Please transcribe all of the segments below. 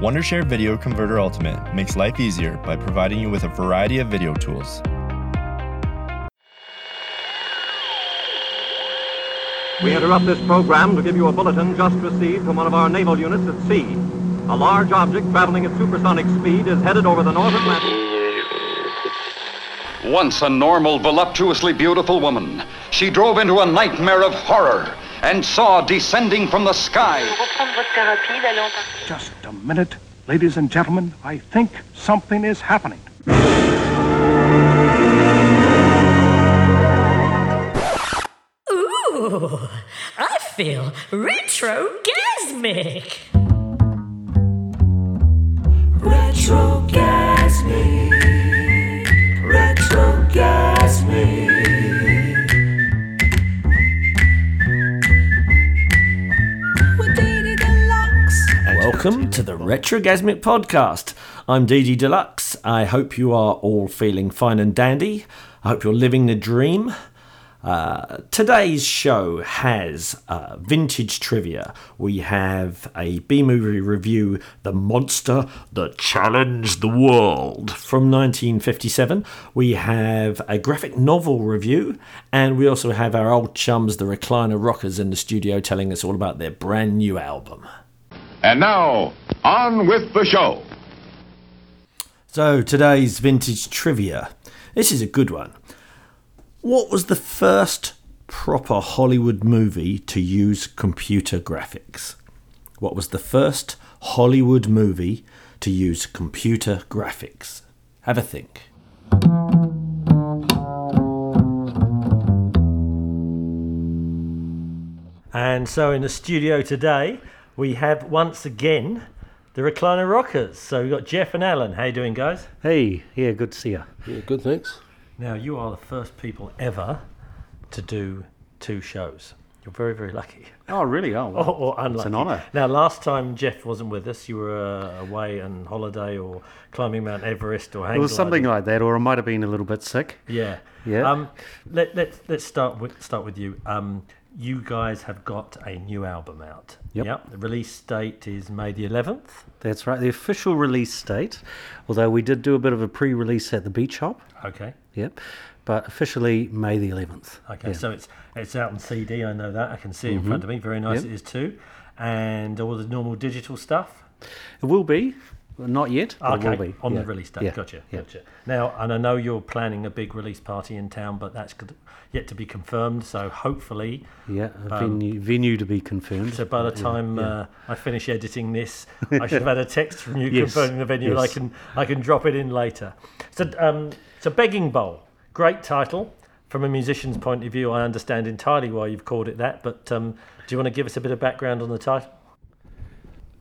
Wondershare Video Converter Ultimate makes life easier by providing you with a variety of video tools. We interrupt this program to give you a bulletin just received from one of our naval units at sea. A large object traveling at supersonic speed is headed over the North Atlantic. Once a normal, voluptuously beautiful woman, she drove into a nightmare of horror and saw descending from the sky reprendre votre thérapie, d'aller en Just a minute, ladies and gentlemen. I think something is happening. Ooh, I feel retrogasmic. Retrogasmic. Retrogasmic. Welcome to the Retrogasmic Podcast. I'm DD Deluxe. I hope you are all feeling fine and dandy. I hope you're living the dream. Uh, today's show has uh, vintage trivia. We have a B movie review, The Monster That Challenged the World from 1957. We have a graphic novel review, and we also have our old chums, the Recliner Rockers, in the studio telling us all about their brand new album. And now, on with the show. So, today's vintage trivia. This is a good one. What was the first proper Hollywood movie to use computer graphics? What was the first Hollywood movie to use computer graphics? Have a think. And so in the studio today, we have once again the Recliner Rockers. So we've got Jeff and Alan. How you doing, guys? Hey, yeah, good to see you. Yeah, good, thanks. Now, you are the first people ever to do two shows. You're very, very lucky. Oh, really? Oh, well, or unlucky. it's an honour. Now, last time Jeff wasn't with us, you were uh, away on holiday or climbing Mount Everest or hang It was something like that, or I might have been a little bit sick. Yeah. Yeah. Um, let, let's, let's start with, start with you. Um, you guys have got a new album out. Yep. The release date is May the 11th. That's right, the official release date, although we did do a bit of a pre release at the Beach Hop. Okay. Yep. But officially, May the 11th. Okay, Yeah. so it's it's out on CD. I know that. I can see it in mm-hmm. front of me. Very nice Yep. it is too, and all the normal digital stuff. It will be, not yet, Okay, on Yeah. the release date. Yeah. Gotcha, Yeah. gotcha. Now, and I know you're planning a big release party in town, but that's yet to be confirmed. So hopefully, Yeah, a Um, venue, venue to be confirmed. so by the time. Uh, I finish editing this, I should have had a text from you Yes, confirming the venue. and I can I can drop it in later. So, um, so begging bowl, great title. From a musician's point of view, I understand entirely why you've called it that. But um, do you want to give us a bit of background on the title?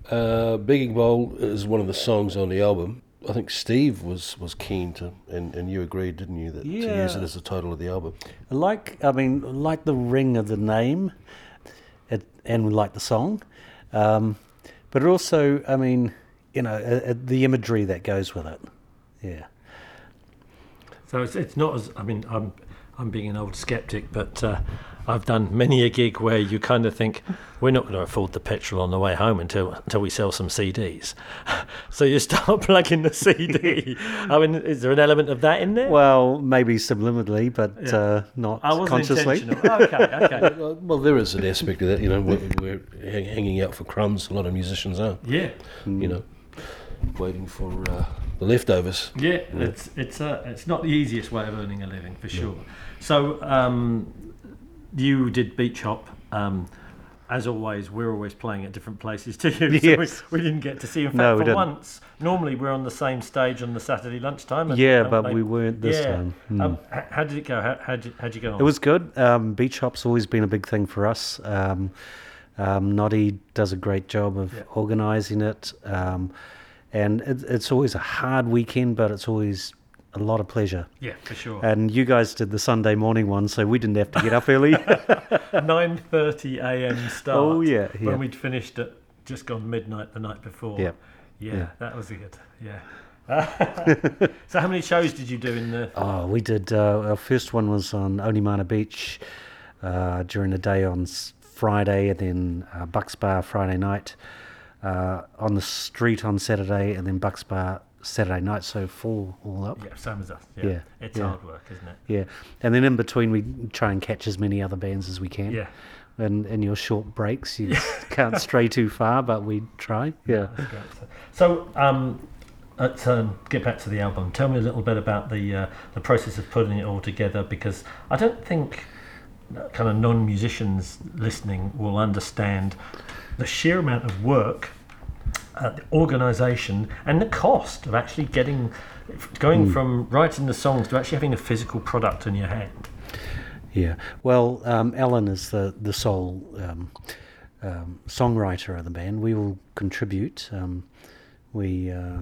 Uh, Begging Bowl is one of the songs on the album. I think Steve was, was keen to, and, and you agreed, didn't you, that to use it as the title of the album? Like I mean like the ring of the name it, and we like the song um, but also I mean you know uh, uh, the imagery that goes with it yeah So it's, it's not as I mean I'm I'm being an old skeptic, but uh, I've done many a gig where you kind of think we're not going to afford the petrol on the way home until until we sell some CDs. so you start plugging the CD. I mean, is there an element of that in there? well maybe subliminally but Yeah. uh, not I wasn't consciously intentional. Okay, okay. Well, well, there is an aspect of that, you know, we're, we're hanging out for crumbs. A lot of musicians are, Yeah, you know, waiting for uh, the leftovers. yeah. It's it's uh, it's not the easiest way of earning a living for sure. So um, you did Beach Hop. Um, as always, we're always playing at different places too. So we, we didn't get to see. In fact, No, we for didn't. once, normally we're on the same stage on the Saturday lunchtime. And, Yeah, and but we weren't this yeah. time. Hmm. Um, h- how did it go? How how'd you, how'd you go on? It was good. Um, Beach Hop's always been a big thing for us. Um, um, Noddy does a great job of Yeah. organising it. Um, and it, it's always a hard weekend, but it's always a lot of pleasure. yeah, for sure. And you guys did the Sunday morning one, so we didn't have to get up early. Nine thirty a.m. start. Oh, yeah, yeah. When we'd finished at just gone midnight the night before. Yeah, yeah, yeah. that was good. Yeah. so how many shows did you do in the? oh, we did. Uh, our first one was on Onemana Beach uh, during the day on Friday, and then uh, Bucks Bar Friday night. uh, on the street on Saturday, and then Bucks Bar Saturday night. So four all up. Yeah, same as us. Yeah, Yeah, it's yeah. hard work, isn't it? Yeah, and then in between we try and catch as many other bands as we can. Yeah. And in your short breaks, you can't stray too far, but we try. Yeah. So, um, let's um, get back to the album. Tell me a little bit about the uh, the process of putting it all together, because I don't think uh, kind of non-musicians listening will understand the sheer amount of work, uh, the organisation, and the cost of actually getting going Mm. from writing the songs to actually having a physical product in your hand. Yeah. Well, um, Alan is the the sole um, um, songwriter of the band. We will contribute. Um, we, uh,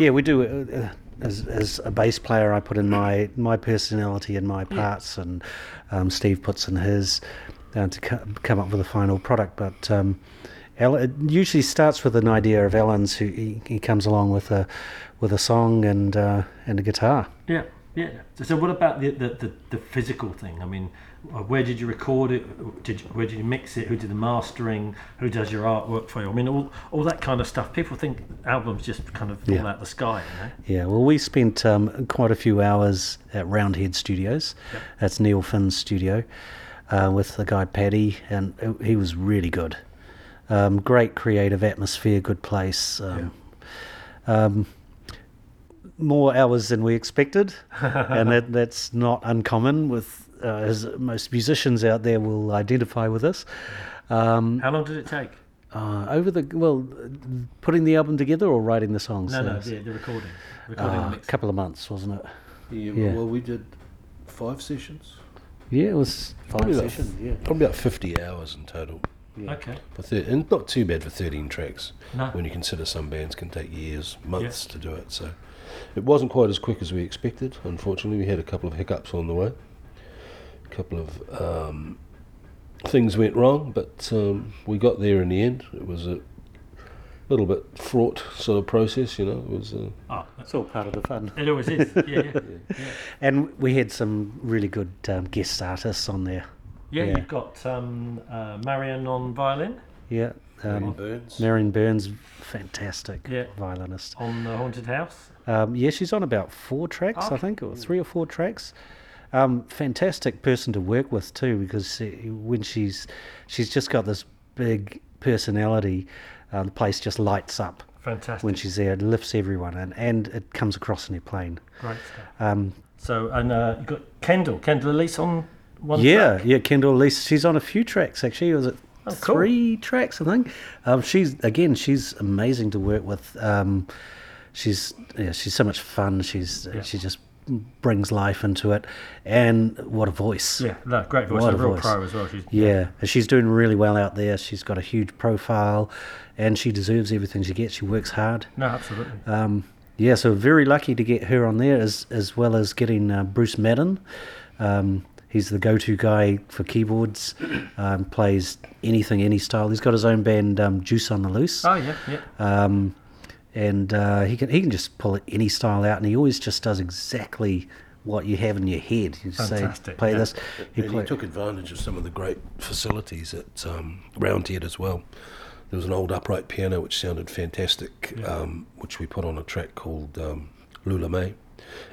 yeah, we do. Uh, uh, as, as a bass player, I put in my my personality and my parts, and um, Steve puts in his uh, to co- come up with a final product. But um, it usually starts with an idea of Alan's. Who he, he comes along with a with a song and uh, and a guitar. Yeah, yeah. So, so what about the, the, the, the physical thing? I mean, uh, where did you record it? Did you, where did you mix it? Who did the mastering? Who does your artwork for you? I mean, all, all that kind of stuff. People think albums just kind of fall Yeah. out the sky, you know? Yeah, well, we spent um, quite a few hours at Roundhead Studios. That's Neil Finn's studio uh, with the guy Paddy, and he was really good. Um, great creative atmosphere, good place. Um, um, more hours than we expected, and that, that's not uncommon with uh, as most musicians out there will identify with this. Um, How long did it take? uh, over the well, putting the album together or writing the songs. No, no, the, the recording. Recording uh, a couple of months, wasn't it? Yeah, Yeah. well, we did five sessions. Yeah, it was five Probably about, sessions. Yeah. probably about 50 hours in total. Okay. For thir- and not too bad for 13 tracks No. when you consider some bands can take years, months to do it. So it wasn't quite as quick as we expected. Unfortunately, we had a couple of hiccups on the way. A couple of um, things went wrong, but um, we got there in the end. It was a little bit fraught sort of process, you know. It was. Uh, Oh, It's all part of the fun. it always is. Yeah, yeah. And we had some really good um, guest artists on there. Yeah, Yeah. you've got um, uh, Marion on violin, Yeah. Um, Marion Burns. Marion Burns, fantastic Yeah. violinist. on the Haunted House. Um, yeah, she's on about four tracks, I think, or three or four tracks. Um, fantastic person to work with too, because when she's she's just got this big personality, uh, the place just lights up Fantastic. when she's there. It lifts everyone, and, and it comes across in her playing. Great stuff. Um, So, and uh, you've got Kendall, Kendall Elise on one yeah, track. yeah, Kendall Elise, she's on a few tracks actually. Was it Oh, cool. three tracks? I think. Um, she's again, she's amazing to work with. Um, she's yeah, she's so much fun. She's Yeah. she just brings life into it, and what a voice! Yeah, no, great voice. What a a real voice. pro as well. She's, Yeah, and she's doing really well out there. She's got a huge profile, and she deserves everything she gets. She works hard. No, absolutely. Um, yeah, so very lucky to get her on there, as as well as getting uh, Bruce Madden. Um, he's the go-to guy for keyboards. Um, plays anything, any style. He's got his own band, um, Juice on the Loose. oh, yeah, yeah. Um, and uh, he can he can just pull any style out, and he always just does exactly what you have in your head. You just say, Fantastic, play yeah. this. He play- he took advantage of some of the great facilities at um, Roundhead as well. There was an old upright piano which sounded fantastic, um, which we put on a track called um, Lula May.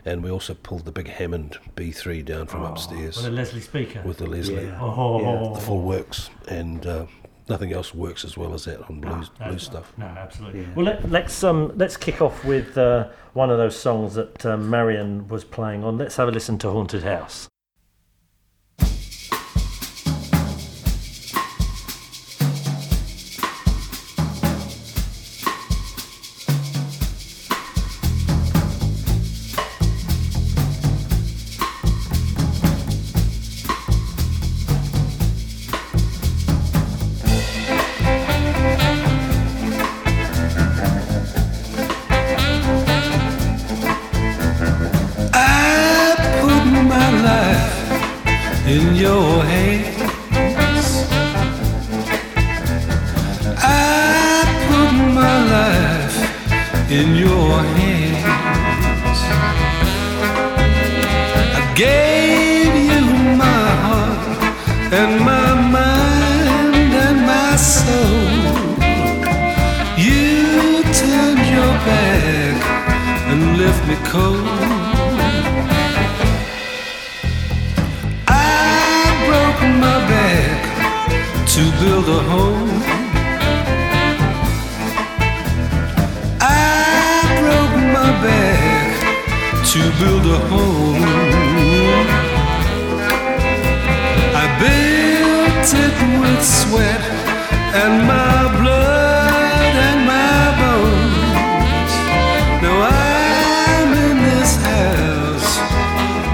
And we also pulled the big Hammond B3 down from upstairs With a Leslie speaker. with the Leslie. Yeah. oh, The full works. And uh, nothing else works as well as that on blues, no, blues stuff. No, absolutely. Well, let, let's um, let's kick off with uh, one of those songs that um, Marion was playing on. Let's have a listen to Haunted House.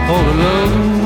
All alone.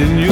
In your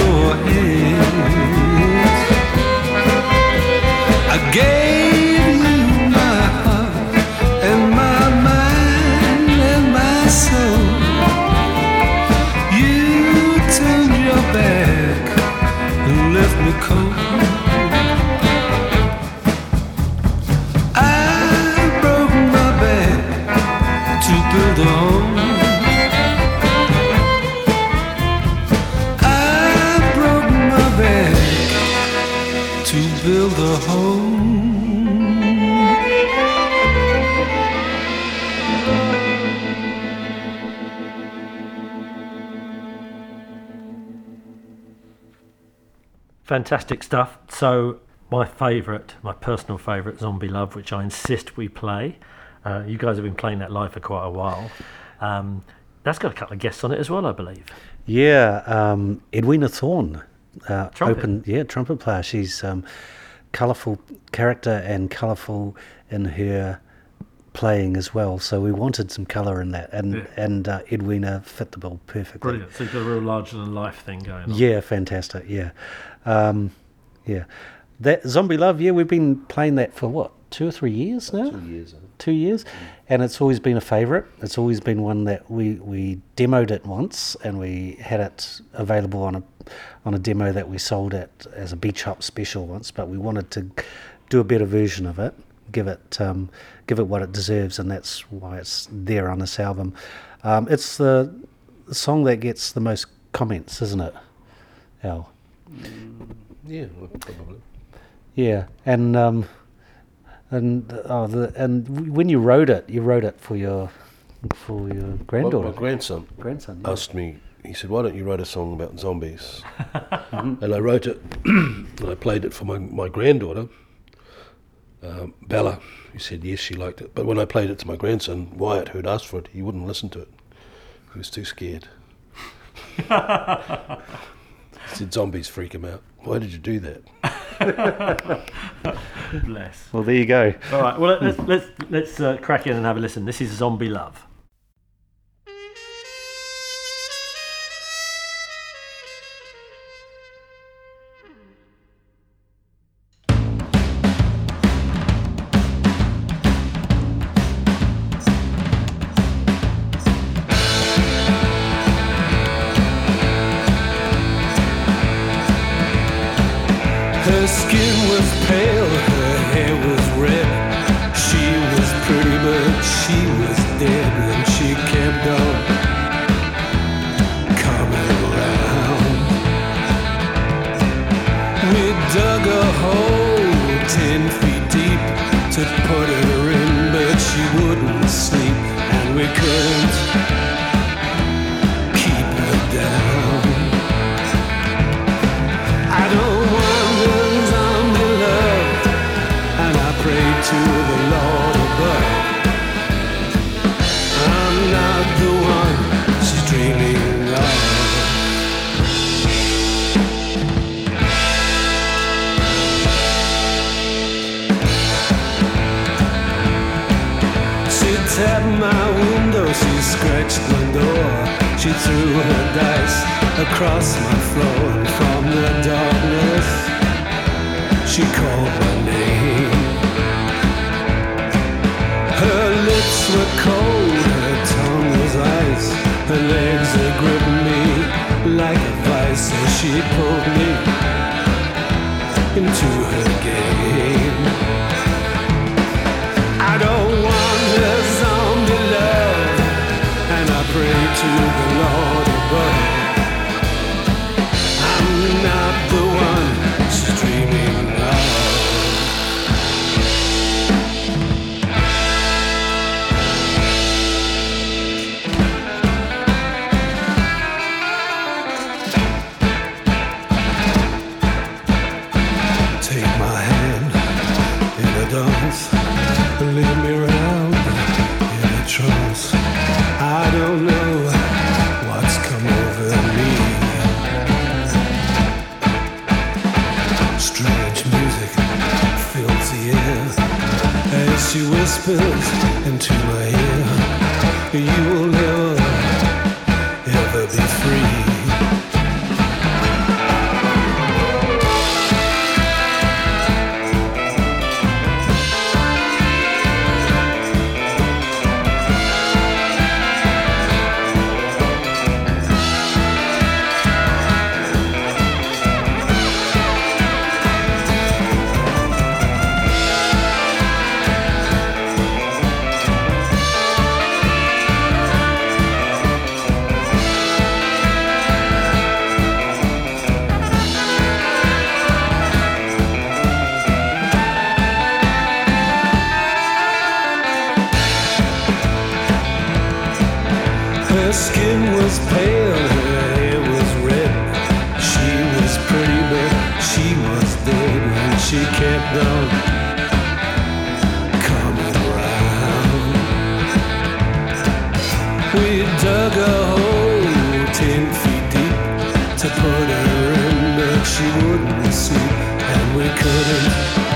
Fantastic stuff. So, my favourite, my personal favourite, Zombie Love, which I insist we play. Uh, you guys have been playing that live for quite a while. Um, that's got a couple of guests on it as well, I believe. Yeah, um, Edwina Thorne, uh, Trumpet. open yeah trumpet player. She's um, colourful character and colourful in her playing as well. So we wanted some colour in that, and Yeah. and uh, Edwina fit the bill perfectly. Brilliant. So, you've got a real larger than life thing going on. Yeah, fantastic. Yeah, um, yeah. That Zombie Love. Yeah, we've been playing that for what two or three years now. Two years. I. Two years, and it's always been a favourite. It's always been one that we we demoed it once, and we had it available on a on a demo that we sold it as a beach hop special once. But we wanted to do a better version of it, give it um, give it what it deserves, and that's why it's there on this album. Um, it's the song that gets the most comments, isn't it, Al? Yeah, probably. Yeah, and um, and oh, the and when you wrote it, you wrote it for your for your granddaughter. My, my grandson Grandson, yeah. asked me. He said, "Why don't you write a song about zombies?" and I wrote it. and I played it for my my granddaughter, um, Bella. He said yes, she liked it. But when I played it to my grandson Wyatt, who'd asked for it, he wouldn't listen to it. He was too scared. he said zombies freak him out. Why did you do that? Bless. Well, there you go. All right. Well, let's let's let's uh, crack in and have a listen. This is Zombie Love. Threw her dice across my floor, and from the darkness, she called my name. Her lips were cold, her tongue was ice, her legs had gripped me like a vice as she pulled me into her game. Kept around. We dug a hole ten feet deep to put her in, but she wouldn't sleep, and we couldn't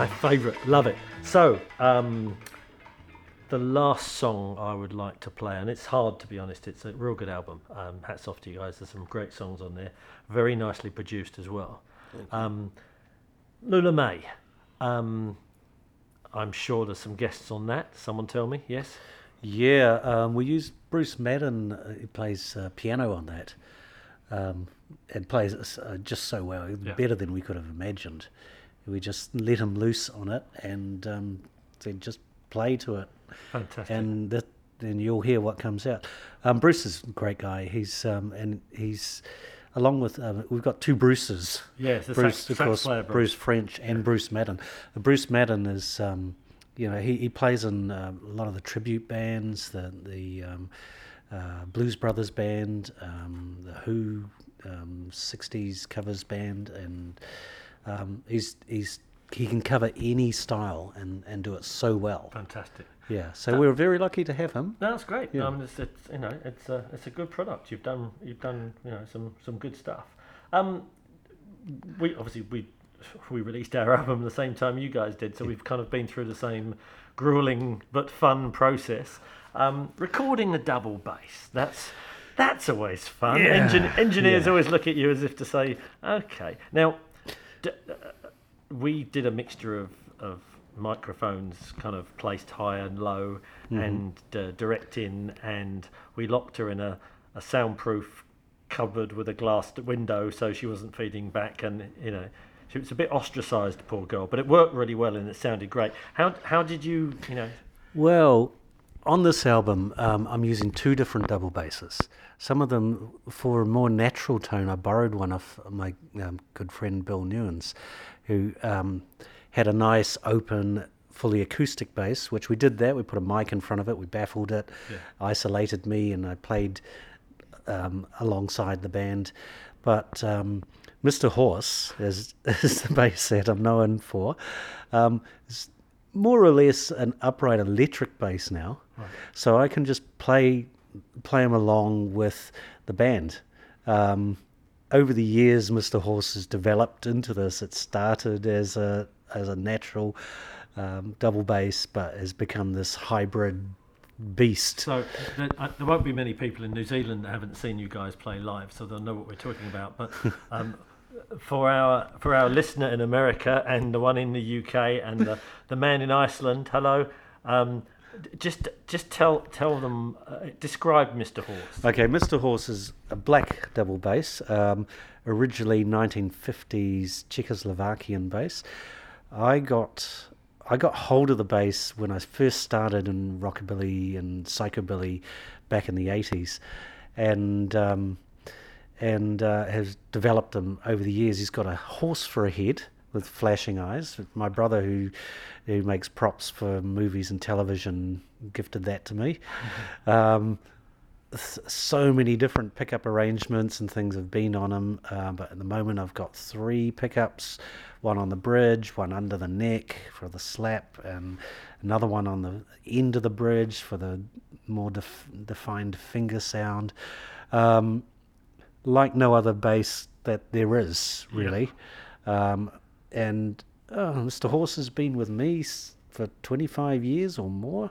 My favourite, love it. So, um, the last song I would like to play, and it's hard to be honest, it's a real good album. Um, hats off to you guys, there's some great songs on there, very nicely produced as well. Um, Lula May, um, I'm sure there's some guests on that. Someone tell me, yes? Yeah, um, we use Bruce Madden. Uh, he plays uh, piano on that, um, and plays it s- uh, just so well, better than we could have imagined. We just let him loose on it and um, said, just play to it. Fantastic. And that, then you'll hear what comes out. Um, Bruce is a great guy. He's um, and he's along with um, we've got two Bruces. Yes, Bruce, sax- of sax course, player Bruce. Bruce French and Bruce Madden. Uh, Bruce Madden is, um, you know, he, he plays in uh, a lot of the tribute bands, the the um, uh, Blues Brothers band, um, the Who um, '60s covers band, and um, he's he's he can cover any style and, and do it so well. Fantastic. Yeah, so we were very lucky to have him. No, that's great. Yeah. Um, it's, it's you know it's a it's a good product. You've done you've done you know some some good stuff. Um, we obviously we we released our album the same time you guys did, so we've kind of been through the same grueling but fun process. Um, recording a double bass that's that's always fun. Yeah, Engin- engineers yeah. always look at you as if to say, okay. Now, d- uh, we did a mixture of, of microphones kind of placed high and low, Mhm. and uh, direct in, and we locked her in a, a soundproof cupboard with a glass window, so she wasn't feeding back, and you know. She was a bit ostracised, poor girl, but it worked really well and it sounded great. How how did you, you know, Well, on this album, um, I'm using two different double basses. Some of them, for a more natural tone, I borrowed one off my um, good friend Bill Newens, who um, had a nice open, fully acoustic bass, which we did that. We put a mic in front of it, we baffled it, Yeah. isolated me, and I played um, alongside the band. But um, Mr. Horse, as, as the bass set I'm known for, um, is more or less an upright electric bass now. Right. So I can just play play them along with the band. Um, over the years, Mr. Horse has developed into this. It started as a as a natural um, double bass, but has become this hybrid beast. So there, uh, there won't be many people in New Zealand that haven't seen you guys play live, so they'll know what we're talking about. But um, for our for our listener in America and the one in the UK and the, the man in Iceland, hello. Um, just just tell tell them uh, describe Mr. Horse. Okay, Mr. Horse is a black double bass, um, originally 1950s Czechoslovakian bass. I got I got hold of the bass when I first started in rockabilly and psychobilly back in the 80s, and um, and uh, has developed them over the years. He's got a horse for a head with flashing eyes. My brother, who who makes props for movies and television, gifted that to me. Um, th- so many different pickup arrangements and things have been on them, uh, but at the moment I've got three pickups: one on the bridge, one under the neck for the slap, and another one on the end of the bridge for the more def- defined finger sound. Um, like no other bass that there is, really. Um, and oh, Mr. Horse has been with me for 25 years or more.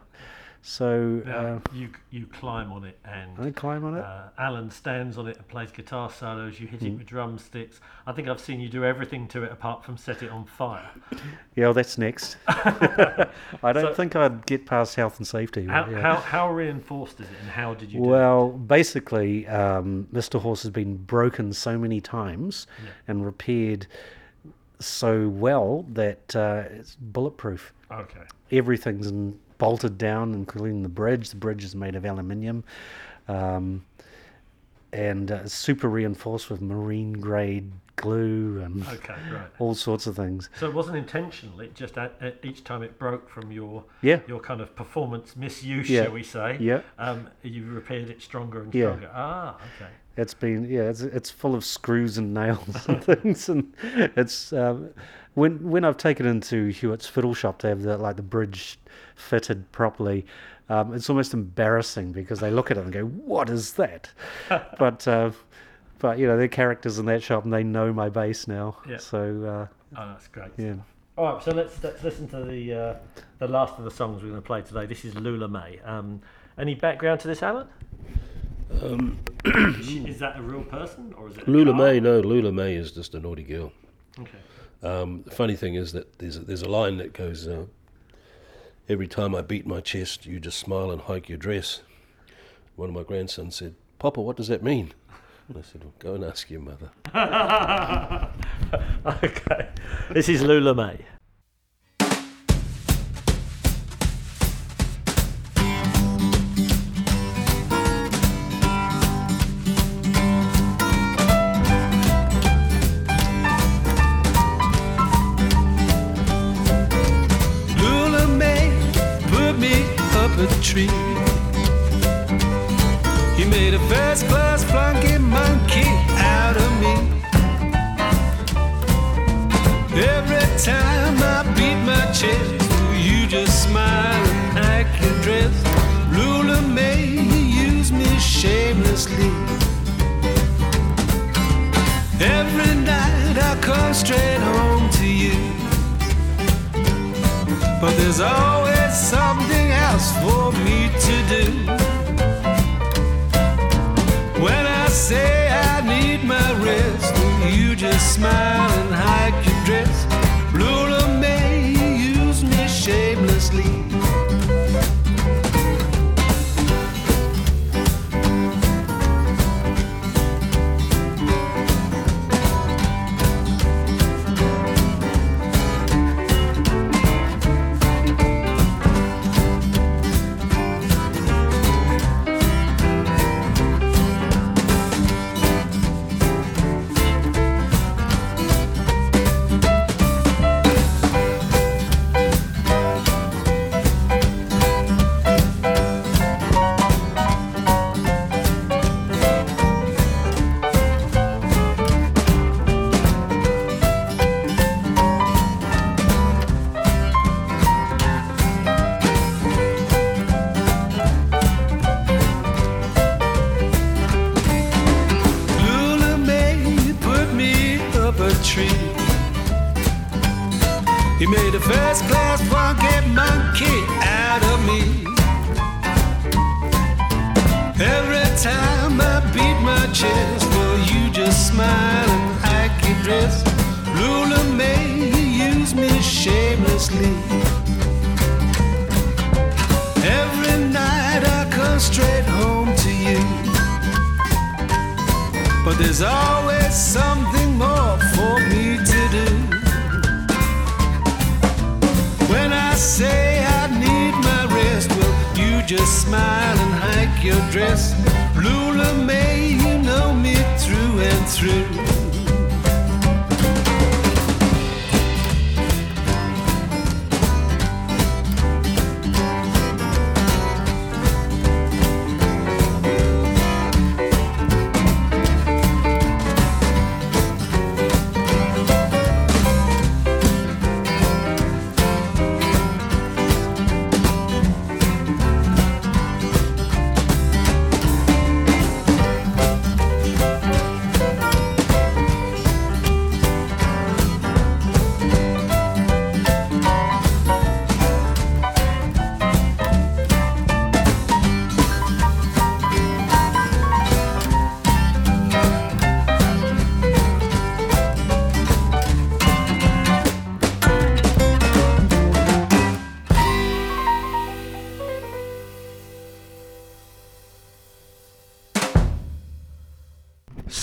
So Now, uh, you you climb on it and I climb on it. Uh, Alan stands on it and plays guitar solos. You hit it Mm. with drumsticks. I think I've seen you do everything to it apart from set it on fire. yeah, well, that's next. I don't So- think I'd get past health and safety. How, yeah. how how reinforced is it, and how did you? do it? Well, basically, um, Mr. Horse has been broken so many times Yeah. and repaired so well that uh, it's bulletproof. Okay. Everything's in, bolted down, including the bridge. The bridge is made of aluminium. Um, and uh, super reinforced with marine grade glue and Okay, right. all sorts of things. So it wasn't intentional. It just at, at each time it broke from your Yeah. your kind of performance misuse, Yeah. shall we say? Yeah. Um, you repaired it stronger and Yeah. stronger. Ah, okay. It's been yeah, it's it's full of screws and nails and things, and it's um, when when I've taken it into Hewitt's fiddle shop to have the like the bridge fitted properly. Um, it's almost embarrassing because they look at it and go, "What is that?" but uh, but you know they're characters in that shop and they know my bass now. Yeah. So uh, Oh, that's great. Yeah. All right, so let's let's listen to the uh, the last of the songs we're going to play today. This is Lula May. Um, any background to this, Alan? Um, is, that a real person or is it Lula car? May, no, Lula May is just a naughty girl. Okay. Um, the funny thing is that there's a, there's a line that goes, uh, "Every time I beat my chest, you just smile and hike your dress." One of my grandsons said, "Papa, what does that mean?" And I said, well, "Go and ask your mother." okay. This is Lula May. Lula May put me up a tree. He made a first class time I beat my chest, you just smile and hack your dress. Lula May use me shamelessly. Every night I come straight home to you. But there's always something else for me to do. When I say I need my rest, you just smile and hike your dress. Just smile and hike your dress. Lula May, you know me through and through.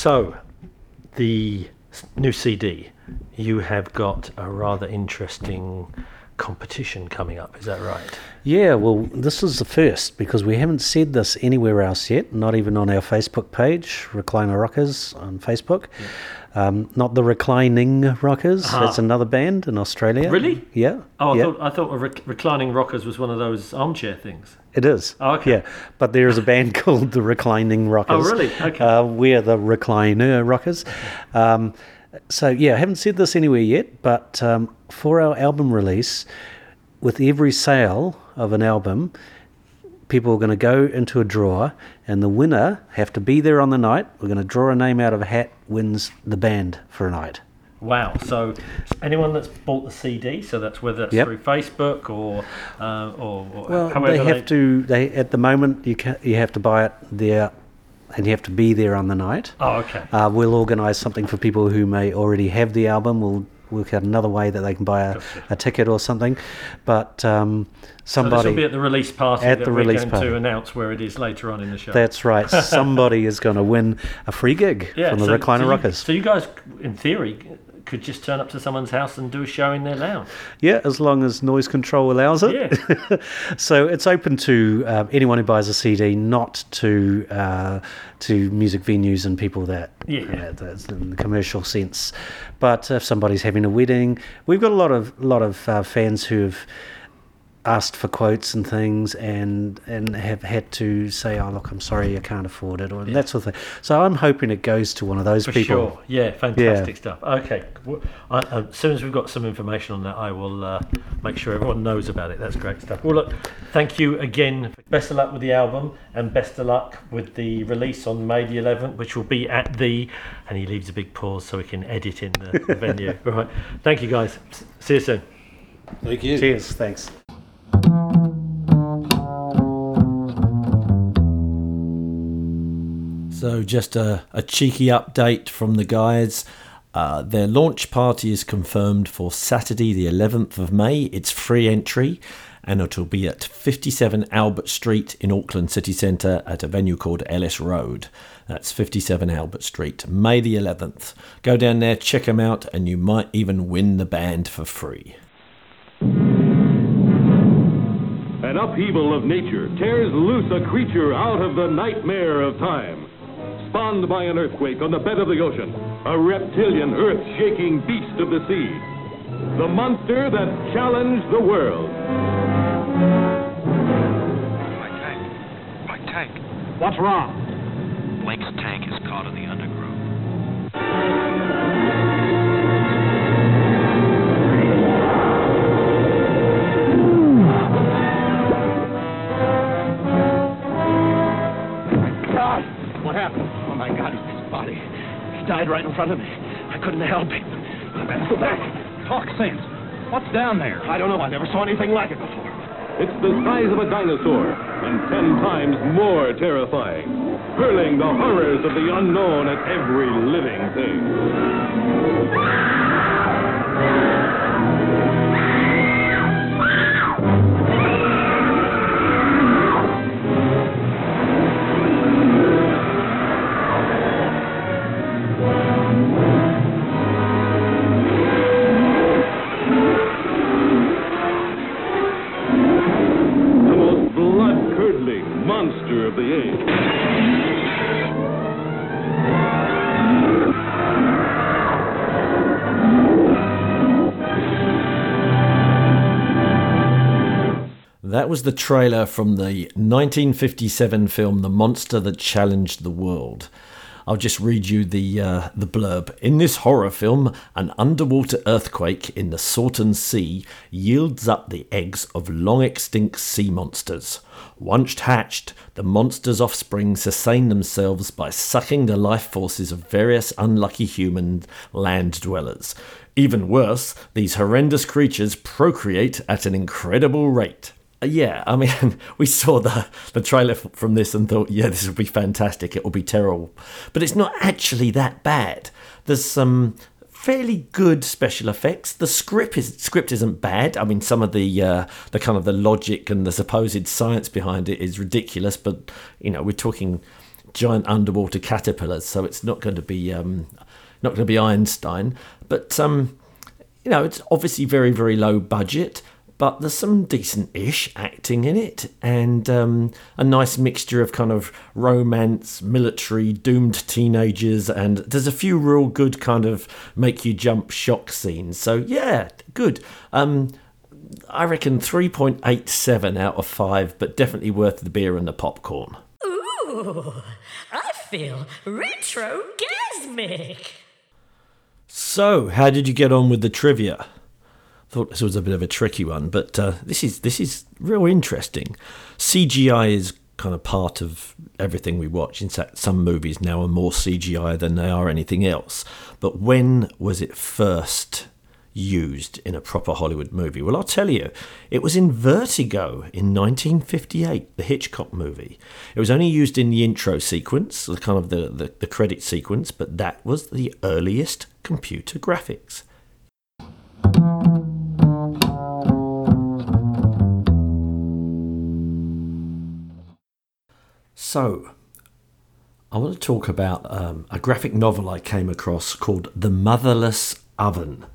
So, the new CD, you have got a rather interesting competition coming up. Is that right? Yeah, well, this is the first because we haven't said this anywhere else yet, not even on our Facebook page, Recliner Rockers on Facebook. Um, not the Reclining Rockers, that's Ah. another band in Australia. Really? Yeah. Oh, I yeah. thought I thought rec- reclining rockers was one of those armchair things. It is. Oh, okay. Yeah, but there is a band called the Reclining Rockers. Oh, really? Okay. Uh, we're the Recliner Rockers. Um, so yeah, I haven't said this anywhere yet, but um, for our album release, with every sale of an album, people are going to go into a drawer, and the winner have to be there on the night. We're going to draw a name out of a hat, wins the band for a night. Wow! So anyone that's bought the CD, so that's whether that's Yep. through Facebook or uh, or, or Well, they have to. They at the moment you can you have to buy it there, and you have to be there on the night. Oh, okay. Uh, we'll organise something for people who may already have the album. We'll work out another way that they can buy a, a ticket or something. But um, So somebody this will be at the release party at the release party. to announce where it is later on in the show. That's right. Somebody is going to win a free gig from the so- Recliner so you- Rockers. So you guys, in theory, could just turn up to someone's house and do a show in their lounge. Yeah, as long as noise control allows it. Yeah. so it's open to um, anyone who buys a CD, not to uh, to music venues and people that Yeah. uh, that's in the commercial sense. But if somebody's having a wedding, we've got a lot of lot of uh, fans who've asked for quotes and things and and have had to say oh look i'm sorry i can't afford it or that sort of thing so i'm hoping it goes to one of those For people sure. Yeah, fantastic stuff. Okay. w- I, uh, as soon as we've got some information on that, I will uh, make sure everyone knows about it. That's great stuff. Well, look, thank you again. Best of luck with the album and best of luck with the release on May the 11th, which will be at the. And he leaves a big pause so we can edit in the, the venue. Right. Thank you, guys. See you soon. Thank you. cheers thanks So, just a, a cheeky update from the guys. Uh, their launch party is confirmed for Saturday, the 11th of May. It's free entry, and it'll be at 57 Albert Street in Auckland City Centre at a venue called Ellis Road. That's 57 Albert Street, May the 11th. Go down there, check them out, and you might even win the band for free. Upheaval of nature tears loose a creature out of the nightmare of time. Spawned by an earthquake on the bed of the ocean, a reptilian, earth shaking beast of the sea. The monster that challenged the world. My tank. My tank. What's wrong? Blake's tank is caught in the died right in front of me. I couldn't help him. I better go back. Talk sense. What's down there? I don't know. I never saw anything like it before. It's the size of a dinosaur and ten times more terrifying, hurling the horrors of the unknown at every living thing. Was the trailer from the 1957 film The Monster That Challenged the World. I'll just read you the uh, the blurb. In this horror film, an underwater earthquake in the Salton Sea yields up the eggs of long extinct sea monsters. Once hatched, the monsters' offspring sustain themselves by sucking the life forces of various unlucky human land dwellers. Even worse, these horrendous creatures procreate at an incredible rate. Uh, Yeah, I mean, we saw the the trailer from this and thought, yeah, this will be fantastic. It will be terrible, but it's not actually that bad. There's some fairly good special effects. The script is script isn't bad. I mean, some of the uh, the kind of the logic and the supposed science behind it is ridiculous, but you know, we're talking giant underwater caterpillars, so it's not going to be um, not going to be Einstein, but um, you know, it's obviously very, very low budget, but there's some decent-ish acting in it, and um, a nice mixture of kind of romance, military, doomed teenagers, and there's a few real good kind of make you jump shock scenes. So yeah, good. Um, I reckon 3.87 out of 5, but definitely worth the beer and the popcorn. Ooh, I feel retrogasmic. So, how did you get on with the trivia? Thought this was a bit of a tricky one, but uh, this is this is real interesting. CGI is kind of part of everything we watch. In fact, some movies now are more CGI than they are anything else. But when was it first used in a proper Hollywood movie? Well, I'll tell you, it was in Vertigo in 1958, the Hitchcock movie. It was only used in the intro sequence, the kind of the, the, the credit sequence, but that was the earliest computer graphics. So, I want to talk about um, a graphic novel I came across called The Motherless Oven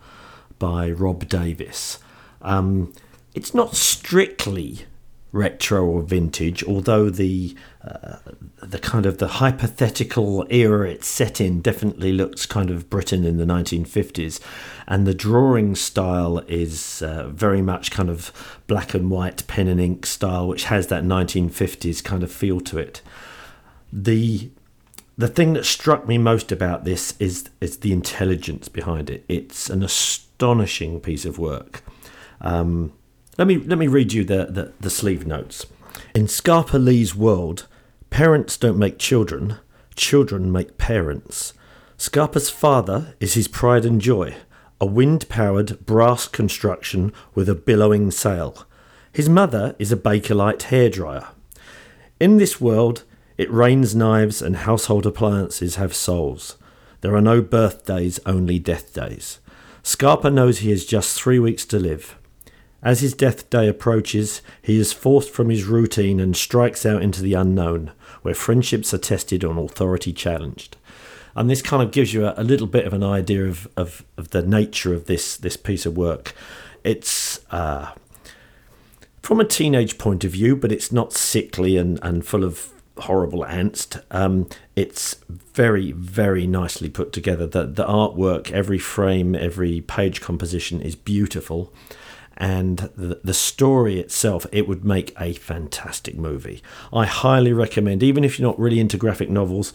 by Rob Davis. Um, it's not strictly retro or vintage, although the uh, the kind of the hypothetical era it's set in definitely looks kind of Britain in the 1950s, and the drawing style is uh, very much kind of black and white pen and ink style, which has that 1950s kind of feel to it. The the thing that struck me most about this is is the intelligence behind it. It's an astonishing piece of work. Um, let me let me read you the, the, the sleeve notes. In Scarper Lee's world, parents don't make children, children make parents. Scarper's father is his pride and joy, a wind powered brass construction with a billowing sail. His mother is a Bakelite hairdryer. In this world, it rains knives and household appliances have souls. There are no birthdays, only death days. Scarper knows he has just three weeks to live. As his death day approaches, he is forced from his routine and strikes out into the unknown, where friendships are tested and authority challenged. And this kind of gives you a, a little bit of an idea of, of, of, the nature of this, this piece of work. It's uh, from a teenage point of view, but it's not sickly and, and full of horrible angst. Um, it's very, very nicely put together. The, the artwork, every frame, every page composition is beautiful. And the, the story itself, it would make a fantastic movie. I highly recommend, even if you're not really into graphic novels,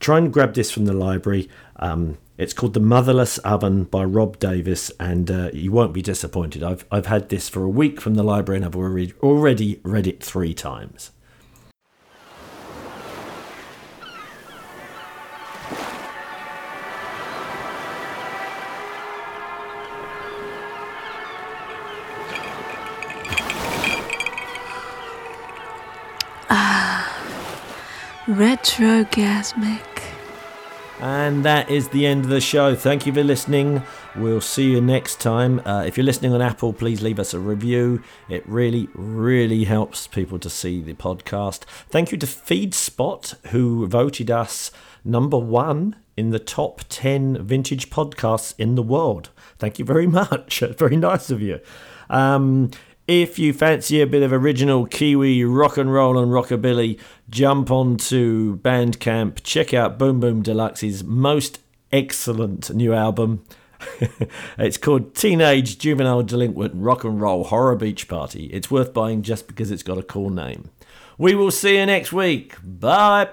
try and grab this from the library. Um, it's called The Motherless Oven by Rob Davis, and uh, you won't be disappointed. I've, I've had this for a week from the library and I've already, already read it three times. Retrogasmic. And that is the end of the show. Thank you for listening. We'll see you next time. Uh, if you're listening on Apple, please leave us a review. It really, really helps people to see the podcast. Thank you to FeedSpot, who voted us number one in the top 10 vintage podcasts in the world. Thank you very much. very nice of you. Um, if you fancy a bit of original Kiwi rock and roll and rockabilly, jump on to Bandcamp, check out Boom Boom Deluxe's most excellent new album. it's called Teenage Juvenile Delinquent Rock and Roll Horror Beach Party. It's worth buying just because it's got a cool name. We will see you next week. Bye.